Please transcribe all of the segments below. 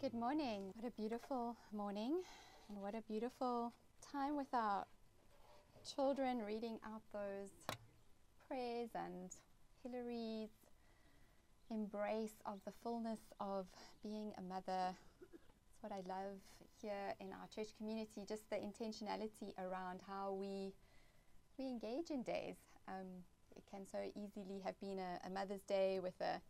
Good morning. What a beautiful morning, and what a beautiful time with our children reading out those prayers and Hilary's embrace of the fullness of being a mother. It's what I love here in our church community, just the intentionality around how we we engage in days. Um, it can so easily have been a, a Mother's Day with a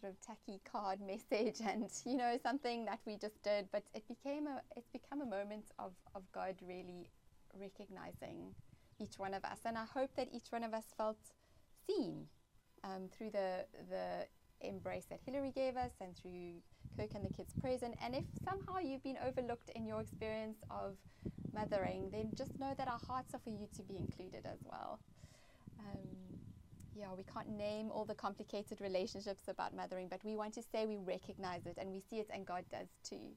sort of tacky card message and you know something that we just did but it became a it's become a moment of, of God really recognizing each one of us. And I hope that each one of us felt seen um, through the the embrace that Hilary gave us and through Kirk and the kids present. And if somehow you've been overlooked in your experience of mothering then just know that our hearts are for you to be included as well. Um, yeah, we can't name all the complicated relationships about mothering, but we want to say we recognize it and we see it, and God does too.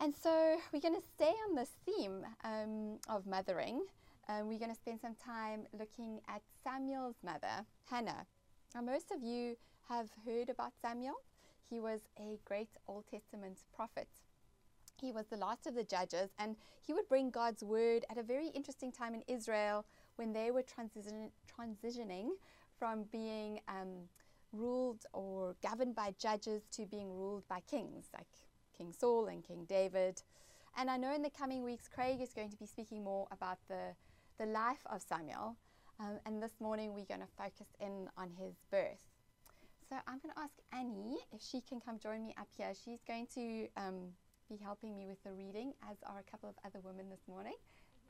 And so we're going to stay on this theme um, of mothering. Um, we're going to spend some time looking at Samuel's mother, Hannah. Now, most of you have heard about Samuel. He was a great Old Testament prophet. He was the last of the judges, and he would bring God's word at a very interesting time in Israel when they were transition, transitioning from being um, ruled or governed by judges to being ruled by kings, like King Saul and King David. And I know in the coming weeks, Craig is going to be speaking more about the, the life of Samuel. Um, and this morning, we're going to focus in on his birth. So I'm going to ask Annie if she can come join me up here. She's going to um, be helping me with the reading, as are a couple of other women this morning.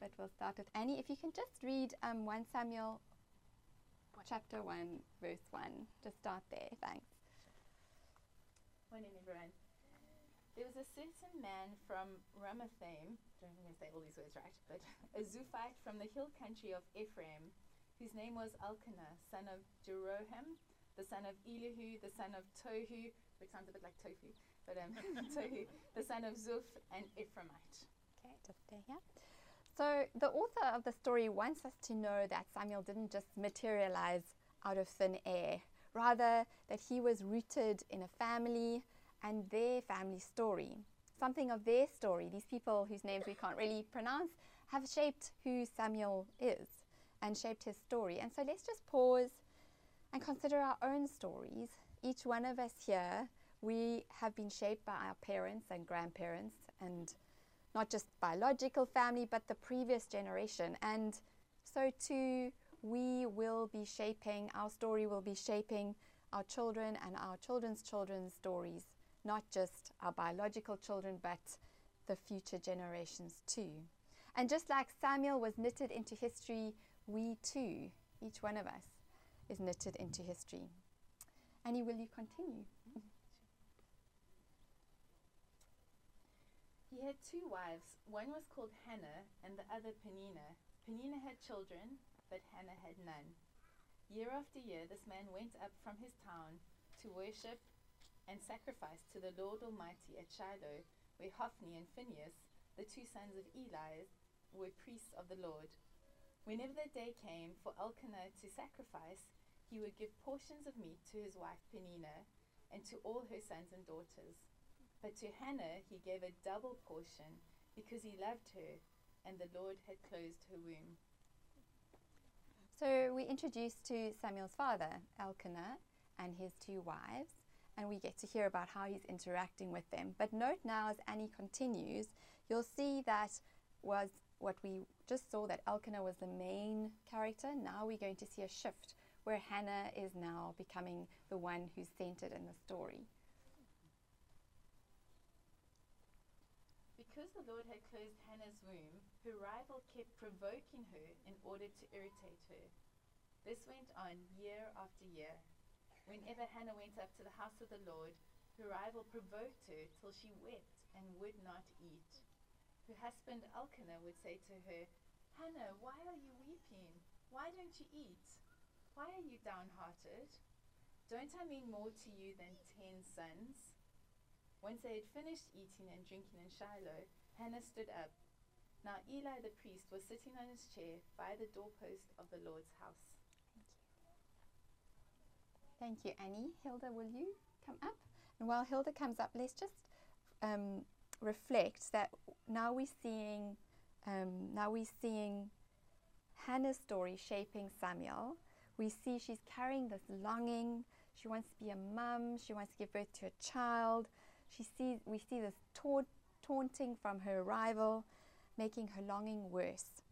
But we'll start with Annie. If you can just read um, 1 Samuel chapter 1, verse 1. Just start there. Thanks. Morning, everyone. There was a certain man from Ramathaim, I don't I say all these words right, but a Zuphite from the hill country of Ephraim, whose name was Elkanah, son of Jeroham, the son of Elihu, the son of Tohu, which sounds a bit like tofu, but um, Tohu, the son of Zuph, an Ephraimite. Okay, just stay here. So, the author of the story wants us to know that Samuel didn't just materialize out of thin air, rather, that he was rooted in a family and their family story. Something of their story, these people whose names we can't really pronounce, have shaped who Samuel is and shaped his story. And so, let's just pause and consider our own stories. Each one of us here, we have been shaped by our parents and grandparents and not just biological family, but the previous generation. And so too, we will be shaping, our story will be shaping our children and our children's children's stories, not just our biological children, but the future generations too. And just like Samuel was knitted into history, we too, each one of us, is knitted into history. Annie, will you continue? He had two wives. One was called Hannah and the other Peninnah. Peninnah had children, but Hannah had none. Year after year, this man went up from his town to worship and sacrifice to the Lord Almighty at Shiloh, where Hophni and Phinehas, the two sons of Eli, were priests of the Lord. Whenever the day came for Elkanah to sacrifice, he would give portions of meat to his wife Peninnah and to all her sons and daughters. But to Hannah he gave a double portion because he loved her, and the Lord had closed her womb. So we introduced to Samuel's father, Elkanah, and his two wives, and we get to hear about how he's interacting with them. But note now, as Annie continues, you'll see that was what we just saw that Elkanah was the main character. Now we're going to see a shift where Hannah is now becoming the one who's centered in the story. Because the Lord had closed Hannah's womb, her rival kept provoking her in order to irritate her. This went on year after year. Whenever Hannah went up to the house of the Lord, her rival provoked her till she wept and would not eat. Her husband Elkanah would say to her, Hannah, why are you weeping? Why don't you eat? Why are you downhearted? Don't I mean more to you than ten sons? Once they had finished eating and drinking in Shiloh, Hannah stood up. Now Eli the priest was sitting on his chair by the doorpost of the Lord's house. Thank you. Thank you, Annie. Hilda, will you come up? And while Hilda comes up, let's just um, reflect that now we're seeing um, now we're seeing Hannah's story shaping Samuel. We see she's carrying this longing. She wants to be a mum. She wants to give birth to a child. She sees we see this taunt, taunting from her rival, making her longing worse.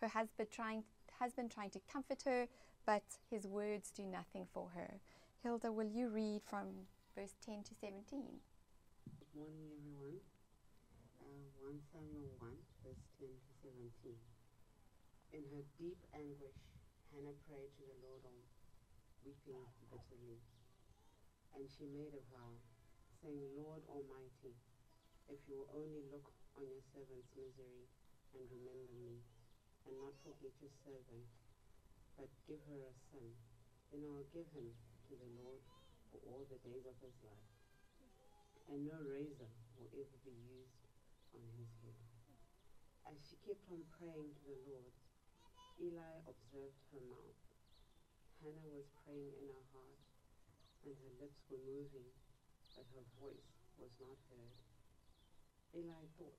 Her husband trying husband trying to comfort her, but his words do nothing for her. Hilda, will you read from verse 10 to 17? Good morning, everyone. Uh, 1 Samuel 1, verse 10 to 17. In her deep anguish, Hannah prayed to the Lord, weeping bitterly. And she made a vow, saying, Lord Almighty, if you will only look on your servant's misery and remember me, and not forget your servant, but give her a son, then I will give him to the Lord for all the days of his life and no razor will ever be used on his head. As she kept on praying to the Lord, Eli observed her mouth. Hannah was praying in her heart, and her lips were moving, but her voice was not heard. Eli thought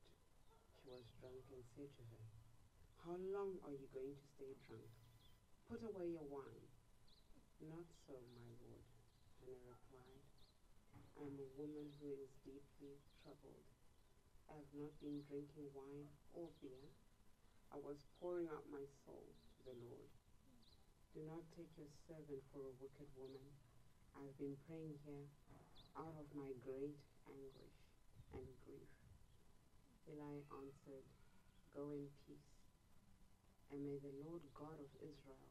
she was drunk and said to her, How long are you going to stay drunk? Put away your wine. Not so, my lord, Hannah replied. I am a woman who is deeply troubled. I have not been drinking wine or beer. I was pouring out my soul to the Lord. Do not take your servant for a wicked woman. I have been praying here out of my great anguish and grief. Eli answered, Go in peace, and may the Lord God of Israel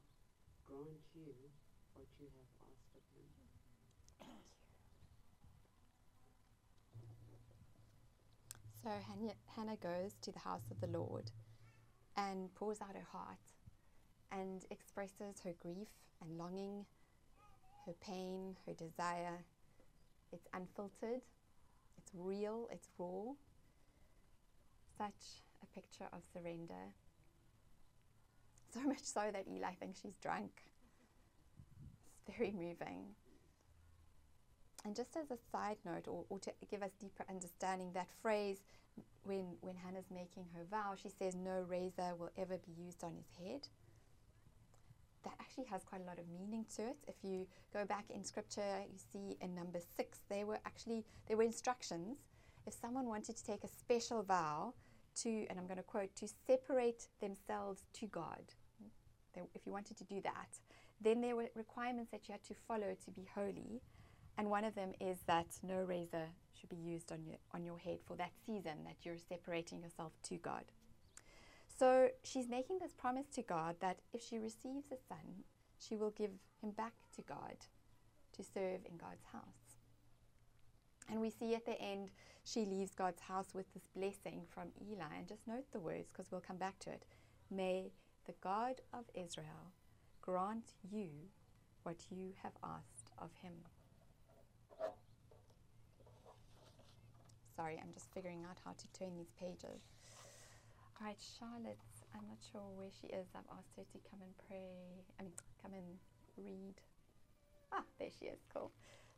grant you what you have asked of him. So Hannah, goes to the house of the Lord and pours out her heart and expresses her grief and longing, her pain, her desire. It's unfiltered, it's real, it's raw. Such a picture of surrender. So much so that Eli thinks she's drunk. It's very moving. And just as a side note, or, or to give us deeper understanding, that phrase, when, when Hannah's making her vow, she says, No razor will ever be used on his head. That actually has quite a lot of meaning to it. If you go back in scripture, you see in number six, they were actually, there were instructions. If someone wanted to take a special vow to, and I'm going to quote, to separate themselves to God, if you wanted to do that, then there were requirements that you had to follow to be holy. And one of them is that no razor should be used on your, on your head for that season that you're separating yourself to God. So she's making this promise to God that if she receives a son, she will give him back to God to serve in God's house. And we see at the end, she leaves God's house with this blessing from Eli. And just note the words because we'll come back to it. May the God of Israel grant you what you have asked of him. Sorry, I'm just figuring out how to turn these pages. Right, Charlotte, I'm not sure where she is. I've asked her to come and pray, I mean, come and read. Ah, there she is, cool.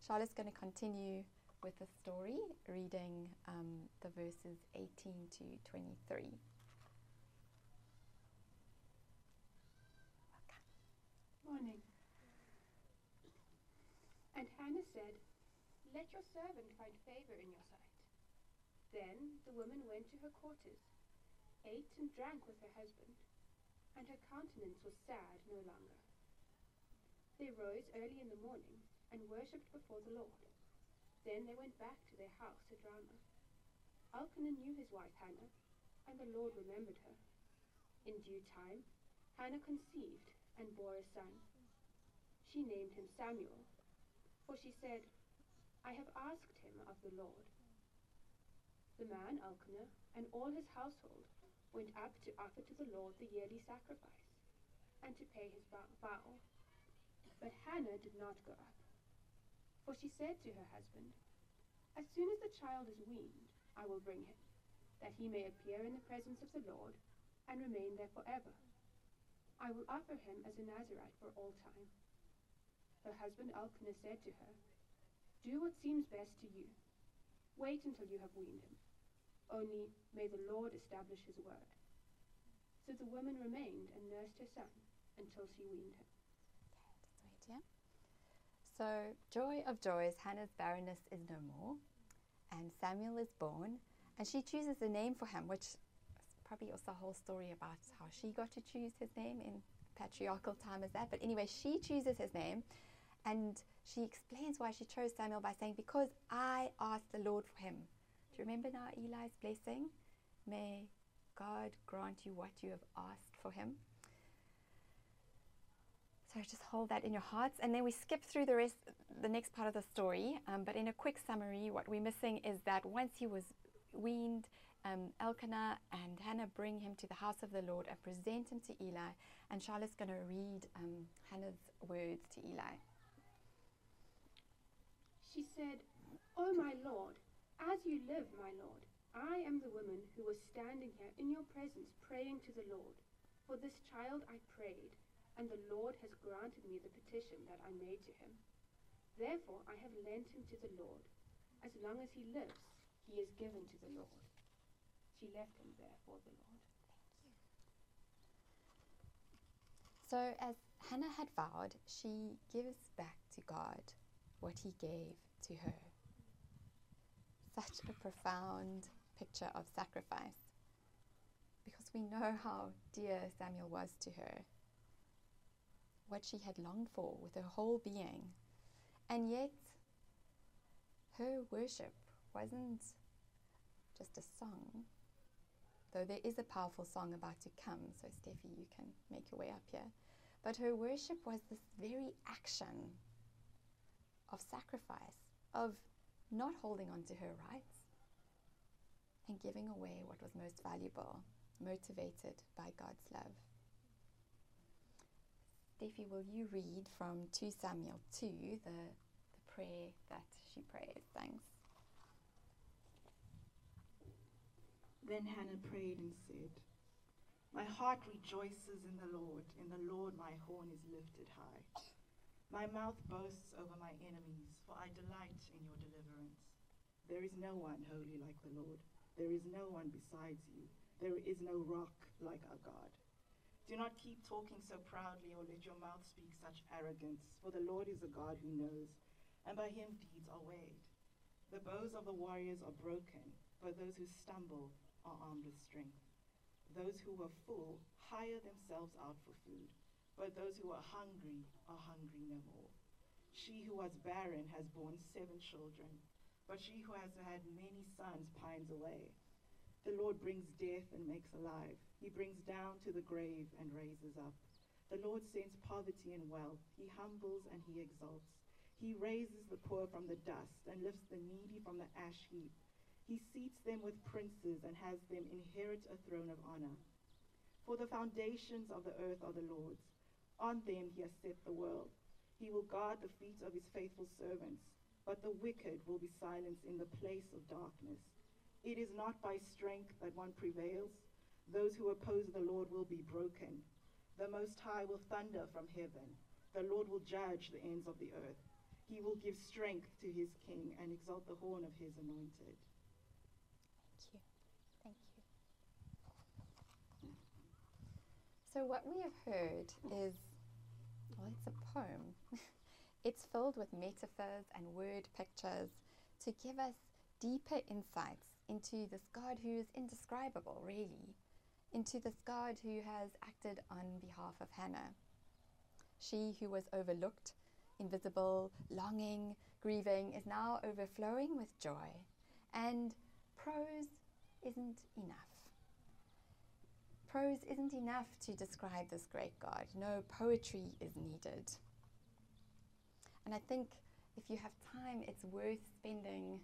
Charlotte's going to continue with the story, reading um, the verses 18 to 23. Morning. And Hannah said, Let your servant find favor in your sight. Then the woman went to her quarters, ate and drank with her husband, and her countenance was sad no longer. They rose early in the morning and worshipped before the Lord. Then they went back to their house at Ramah. Elkanah knew his wife Hannah, and the Lord remembered her. In due time, Hannah conceived and bore a son. She named him Samuel, for she said, I have asked him of the Lord. The man Elkanah and all his household went up to offer to the Lord the yearly sacrifice, and to pay his vow. But Hannah did not go up, for she said to her husband, As soon as the child is weaned, I will bring him, that he may appear in the presence of the Lord, and remain there forever. I will offer him as a Nazarite for all time. Her husband Elkanah said to her, Do Do what seems best to you. Wait until you have weaned him. Only may the Lord establish his word. So the woman remained and nursed her son until she weaned him. Let's yeah? So, joy of joys, Hannah's barrenness is no more, and Samuel is born, and she chooses a name for him, which probably also a whole story about how she got to choose his name in patriarchal time as that. But anyway, she chooses his name, and she explains why she chose Samuel by saying, Because I asked the Lord for him. Remember now Eli's blessing? May God grant you what you have asked for him. So just hold that in your hearts, and then we skip through the rest, the next part of the story. Um, but in a quick summary, what we're missing is that once he was weaned, um, Elkanah and Hannah bring him to the house of the Lord and present him to Eli. And Charlotte's going to read um, Hannah's words to Eli. She said, O my Lord, as you live, my Lord, I am the woman who was standing here in your presence praying to the Lord. For this child I prayed, and the Lord has granted me the petition that I made to him. Therefore I have lent him to the Lord. As long as he lives, he is given to the Lord. She left him there for the Lord. So, as Hannah had vowed, she gives back to God what he gave to her. Such a profound picture of sacrifice because we know how dear Samuel was to her, what she had longed for with her whole being. And yet, her worship wasn't just a song, though there is a powerful song about to come. So, Steffi, you can make your way up here. But her worship was this very action of sacrifice, of not holding on to her rights and giving away what was most valuable, motivated by God's love. Steffi, will you read from 2 Samuel 2, the, the prayer that she prays? Thanks. Then Hannah prayed and said, My heart rejoices in the Lord. In the Lord my horn is lifted high. My mouth boasts over my enemies, for I delight in your deliverance. There is no one holy like the Lord. There is no one besides you. There is no rock like our God. Do not keep talking so proudly or let your mouth speak such arrogance, for the Lord is a God who knows, and by him deeds are weighed. The bows of the warriors are broken, but those who stumble are armed with strength. Those who were full hire themselves out for food, but those who are hungry are hungry no more. She who was barren has borne seven children, but she who has had many sons pines away. The Lord brings death and makes alive. He brings down to the grave and raises up. The Lord sends poverty and wealth. He humbles and he exalts. He raises the poor from the dust and lifts the needy from the ash heap. He seats them with princes and has them inherit a throne of honor. For the foundations of the earth are the Lord's. On them he has set the world. He will guard the feet of his faithful servants, but the wicked will be silenced in the place of darkness. It is not by strength that one prevails. Those who oppose the Lord will be broken. The Most High will thunder from heaven. The Lord will judge the ends of the earth. He will give strength to his king and exalt the horn of his anointed. Thank you. Thank you. So, what we have heard is well, it's a poem. it's filled with metaphors and word pictures to give us deeper insights into this God who is indescribable, really, into this God who has acted on behalf of Hannah. She who was overlooked, invisible, longing, grieving, is now overflowing with joy. And prose isn't enough. Prose isn't enough to describe this great God. No, poetry is needed. And I think if you have time, it's worth spending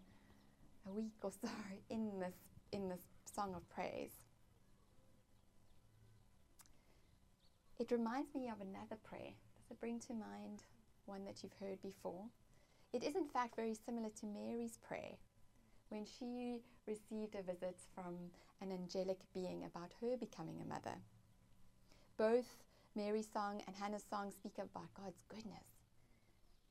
a week or so in this in this song of praise. It reminds me of another prayer. Does it bring to mind one that you've heard before? It is in fact very similar to Mary's prayer when she received a visit from an angelic being about her becoming a mother. Both Mary's song and Hannah's song speak about God's goodness,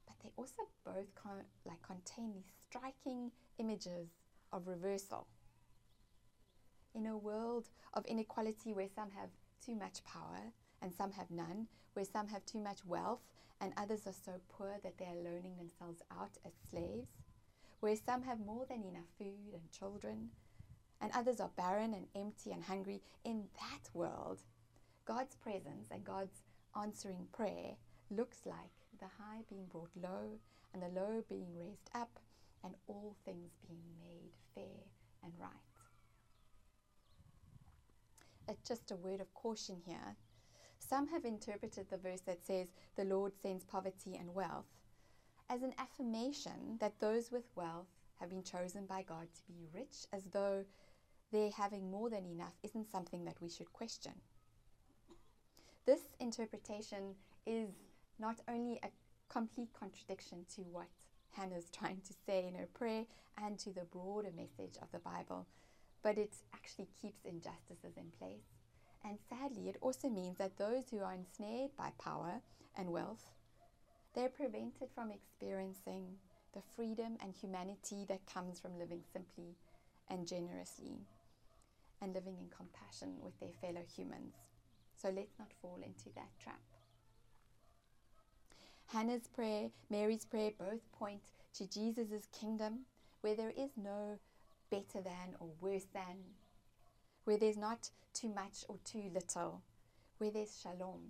but they also both con- like contain these striking images of reversal. In a world of inequality where some have too much power and some have none, where some have too much wealth and others are so poor that they are loaning themselves out as slaves, where some have more than enough food and children, and others are barren and empty and hungry, in that world, God's presence and God's answering prayer looks like the high being brought low and the low being raised up and all things being made fair and right. It's just a word of caution here. Some have interpreted the verse that says, The Lord sends poverty and wealth, as an affirmation that those with wealth have been chosen by God to be rich, as though their having more than enough isn't something that we should question. This interpretation is not only a complete contradiction to what Hannah's trying to say in her prayer and to the broader message of the Bible, but it actually keeps injustices in place. And sadly, it also means that those who are ensnared by power and wealth, they're prevented from experiencing the freedom and humanity that comes from living simply and generously and living in compassion with their fellow humans. So let's not fall into that trap. Hannah's prayer, Mary's prayer both point to Jesus' kingdom where there is no better than or worse than, where there's not too much or too little, where there's shalom.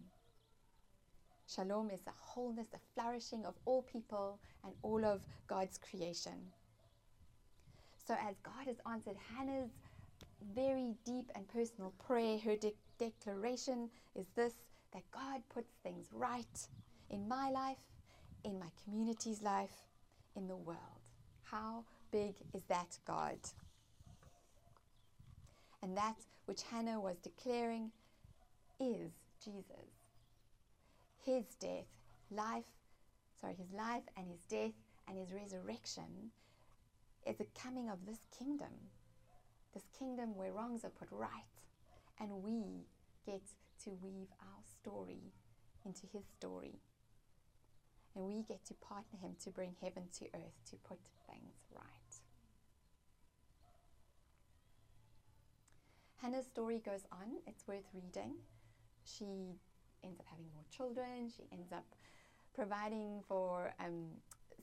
Shalom is the wholeness, the flourishing of all people and all of God's creation. So, as God has answered Hannah's very deep and personal prayer, her de- declaration is this that God puts things right in my life, in my community's life, in the world. How big is that God? And that which Hannah was declaring is Jesus. His death, life, sorry, his life and his death and his resurrection is the coming of this kingdom. This kingdom where wrongs are put right and we get to weave our story into his story. And we get to partner him to bring heaven to earth, to put things right. Hannah's story goes on, it's worth reading. She ends up having more children, she ends up providing for um,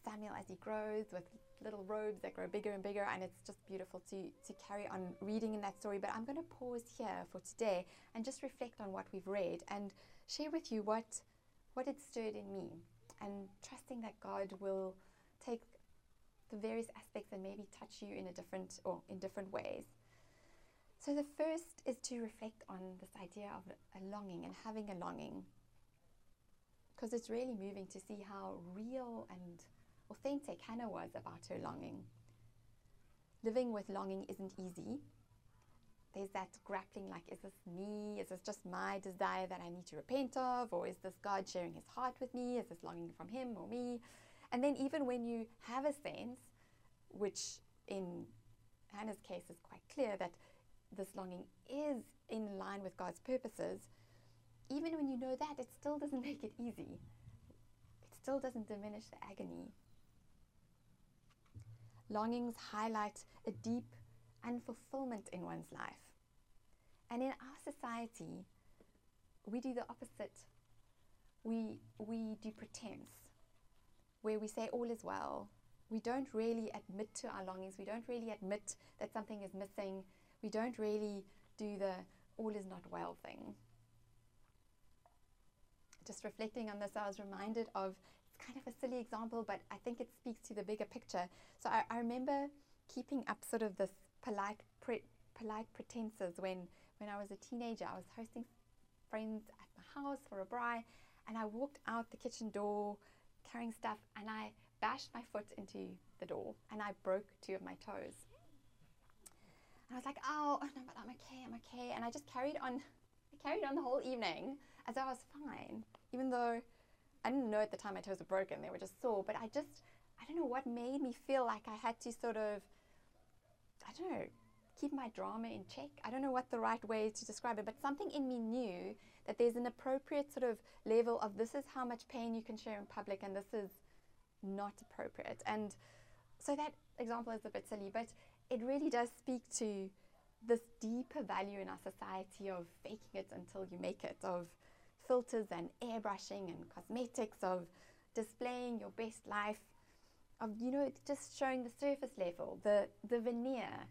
Samuel as he grows with little robes that grow bigger and bigger, and it's just beautiful to, to carry on reading in that story. But I'm going to pause here for today and just reflect on what we've read and share with you what, what it stirred in me, and trusting that God will take the various aspects and maybe touch you in a different or in different ways. So the first is to reflect on this idea of a longing and having a longing. Because it's really moving to see how real and authentic Hannah was about her longing. Living with longing isn't easy. There's that grappling like, is this me? Is this just my desire that I need to repent of? Or is this God sharing his heart with me? Is this longing from him or me? And then, even when you have a sense, which in Hannah's case is quite clear that this longing is in line with God's purposes, even when you know that, it still doesn't make it easy. It still doesn't diminish the agony. Longings highlight a deep unfulfillment in one's life. And in our society, we do the opposite. We, we do pretense, where we say all is well. We don't really admit to our longings. We don't really admit that something is missing we don't really do the all is not well thing. Just reflecting on this, I was reminded of it's kind of a silly example, but I think it speaks to the bigger picture. So I, I remember keeping up sort of this polite, pre, polite pretenses when, when I was a teenager. I was hosting friends at my house for a braai, and I walked out the kitchen door carrying stuff, and I bashed my foot into the door, and I broke two of my toes. And I was like, oh, no, but I'm okay, I'm okay. And I just carried on, I carried on the whole evening as I was fine, even though I didn't know at the time my toes were broken, they were just sore. But I just, I don't know what made me feel like I had to sort of, I don't know, keep my drama in check. I don't know what the right way is to describe it, but something in me knew that there's an appropriate sort of level of this is how much pain you can share in public and this is not appropriate. And so that example is a bit silly, but it really does speak to this deeper value in our society of faking it until you make it, of filters and airbrushing and cosmetics, of displaying your best life, of you know just showing the surface level, the the veneer.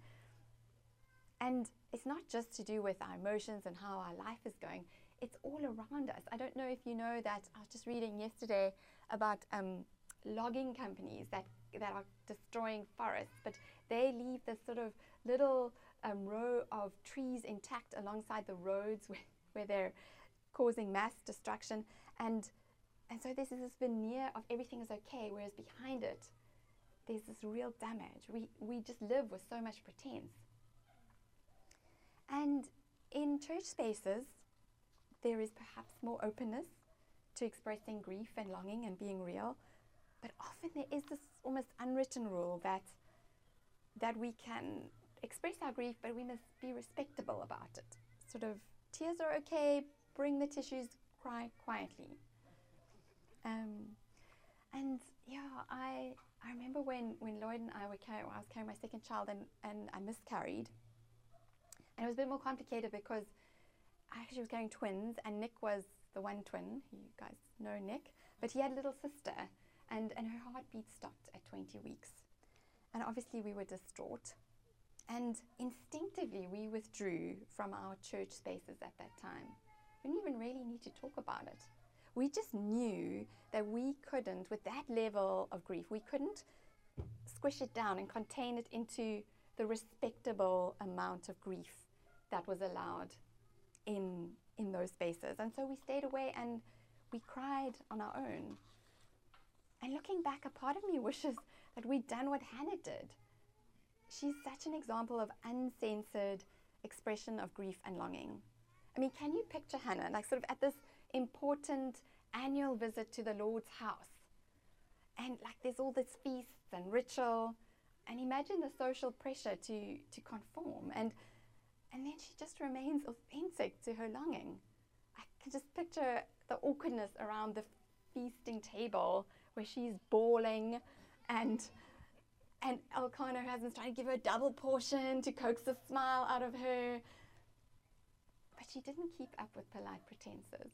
And it's not just to do with our emotions and how our life is going. It's all around us. I don't know if you know that I was just reading yesterday about um, logging companies that that are destroying forests, but they leave this sort of little um, row of trees intact alongside the roads where, where they're causing mass destruction. And, and so this is this veneer of everything is okay, whereas behind it, there's this real damage. We, we just live with so much pretense. And in church spaces, there is perhaps more openness to expressing grief and longing and being real. But often there is this almost unwritten rule that that we can express our grief, but we must be respectable about it. Sort of tears are okay, bring the tissues, cry quietly. Um, and yeah, I I remember when, when Lloyd and I were carrying, I was carrying my second child and, and I miscarried. And it was a bit more complicated because I actually was carrying twins and Nick was the one twin. You guys know Nick. But he had a little sister and, and her heartbeat stopped at 20 weeks. And obviously, we were distraught. And instinctively, we withdrew from our church spaces at that time. We didn't even really need to talk about it. We just knew that we couldn't, with that level of grief, we couldn't squish it down and contain it into the respectable amount of grief that was allowed in, in those spaces. And so we stayed away and we cried on our own. And looking back, a part of me wishes that we'd done what Hannah did. She's such an example of uncensored expression of grief and longing. I mean, can you picture Hannah, like sort of at this important annual visit to the Lord's house? And like there's all this feasts and ritual, and imagine the social pressure to, to conform. And, and then she just remains authentic to her longing. I can just picture the awkwardness around the feasting table where she's bawling and and her husband's trying to give her a double portion to coax a smile out of her. But she didn't keep up with polite pretenses.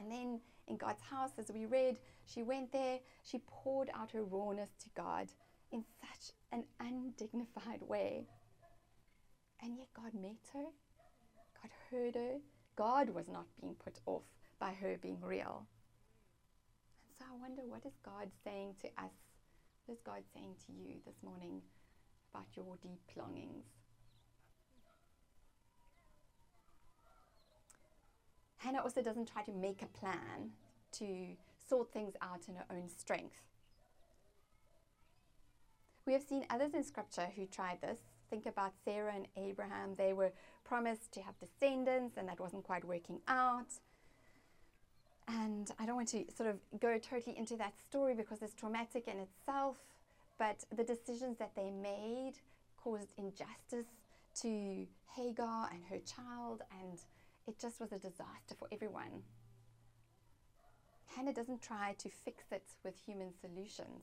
And then in God's house, as we read, she went there, she poured out her rawness to God in such an undignified way. And yet God met her, God heard her, God was not being put off by her being real. So I wonder what is God saying to us what is God saying to you this morning about your deep longings? Hannah also doesn't try to make a plan to sort things out in her own strength. We have seen others in Scripture who tried this. Think about Sarah and Abraham. They were promised to have descendants, and that wasn't quite working out. And I don't want to sort of go totally into that story because it's traumatic in itself, but the decisions that they made caused injustice to Hagar and her child, and it just was a disaster for everyone. Hannah doesn't try to fix it with human solutions,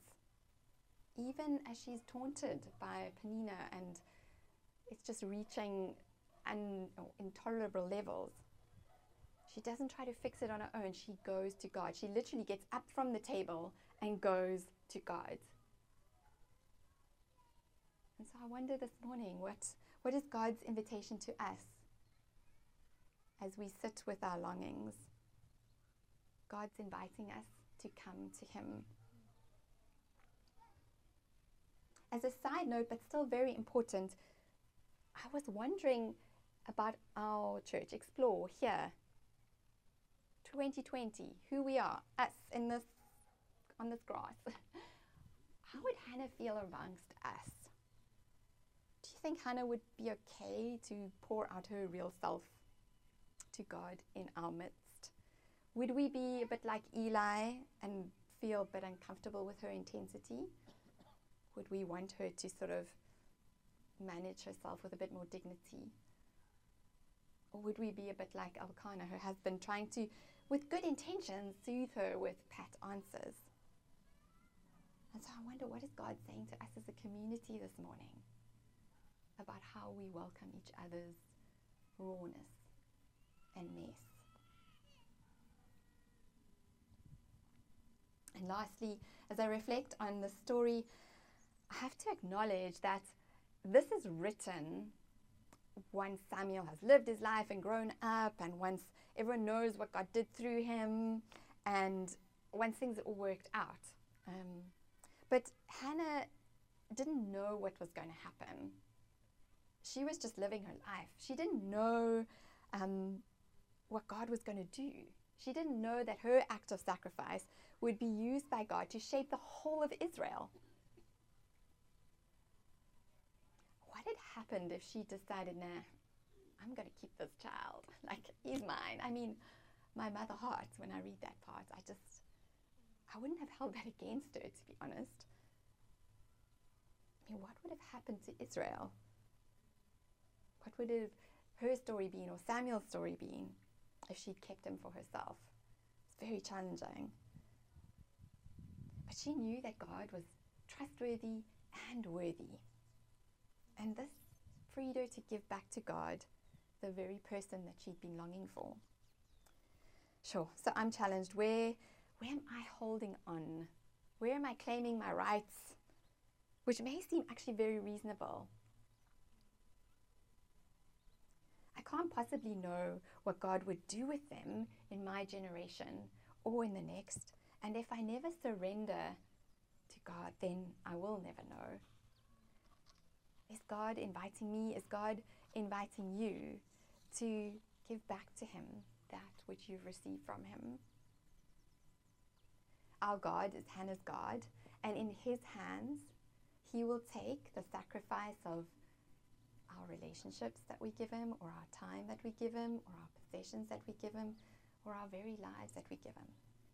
even as she's taunted by Peninnah, and it's just reaching intolerable levels. She doesn't try to fix it on her own. She goes to God. She literally gets up from the table and goes to God. And so I wonder this morning what, what is God's invitation to us as we sit with our longings? God's inviting us to come to Him. As a side note, but still very important, I was wondering about our church, Explore, here 2020, who we are, us in this on this grass. How would Hannah feel amongst us? Do you think Hannah would be okay to pour out her real self to God in our midst? Would we be a bit like Eli and feel a bit uncomfortable with her intensity? Would we want her to sort of manage herself with a bit more dignity? Or would we be a bit like Elkanah, her husband, trying to with good intentions, soothe her with pat answers. And so I wonder what is God saying to us as a community this morning about how we welcome each other's rawness and mess. And lastly, as I reflect on the story, I have to acknowledge that this is written once Samuel has lived his life and grown up, and once everyone knows what God did through him, and once things all worked out. Um, but Hannah didn't know what was going to happen. She was just living her life. She didn't know um, what God was going to do. She didn't know that her act of sacrifice would be used by God to shape the whole of Israel. What had happened if she decided, nah, I'm going to keep this child? Like, he's mine. I mean, my mother heart, when I read that part, I just, I wouldn't have held that against her, to be honest. I mean, what would have happened to Israel? What would have her story been, or Samuel's story been, if she'd kept him for herself? It's very challenging. But she knew that God was trustworthy and worthy. And this freed her to give back to God the very person that she'd been longing for. Sure, so I'm challenged. Where, where am I holding on? Where am I claiming my rights? Which may seem actually very reasonable. I can't possibly know what God would do with them in my generation or in the next. And if I never surrender to God, then I will never know. Is God inviting me? Is God inviting you to give back to Him that which you've received from Him? Our God is Hannah's God, and in His hands, He will take the sacrifice of our relationships that we give Him, or our time that we give Him, or our possessions that we give Him, or our very lives that we give Him.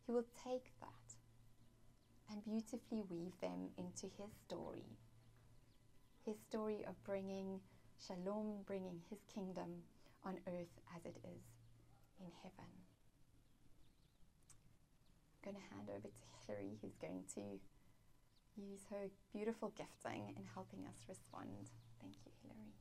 He will take that and beautifully weave them into His story. His story of bringing shalom, bringing His kingdom on earth as it is in heaven. I'm going to hand over to Hilary, who's going to use her beautiful gifting in helping us respond. Thank you, Hilary.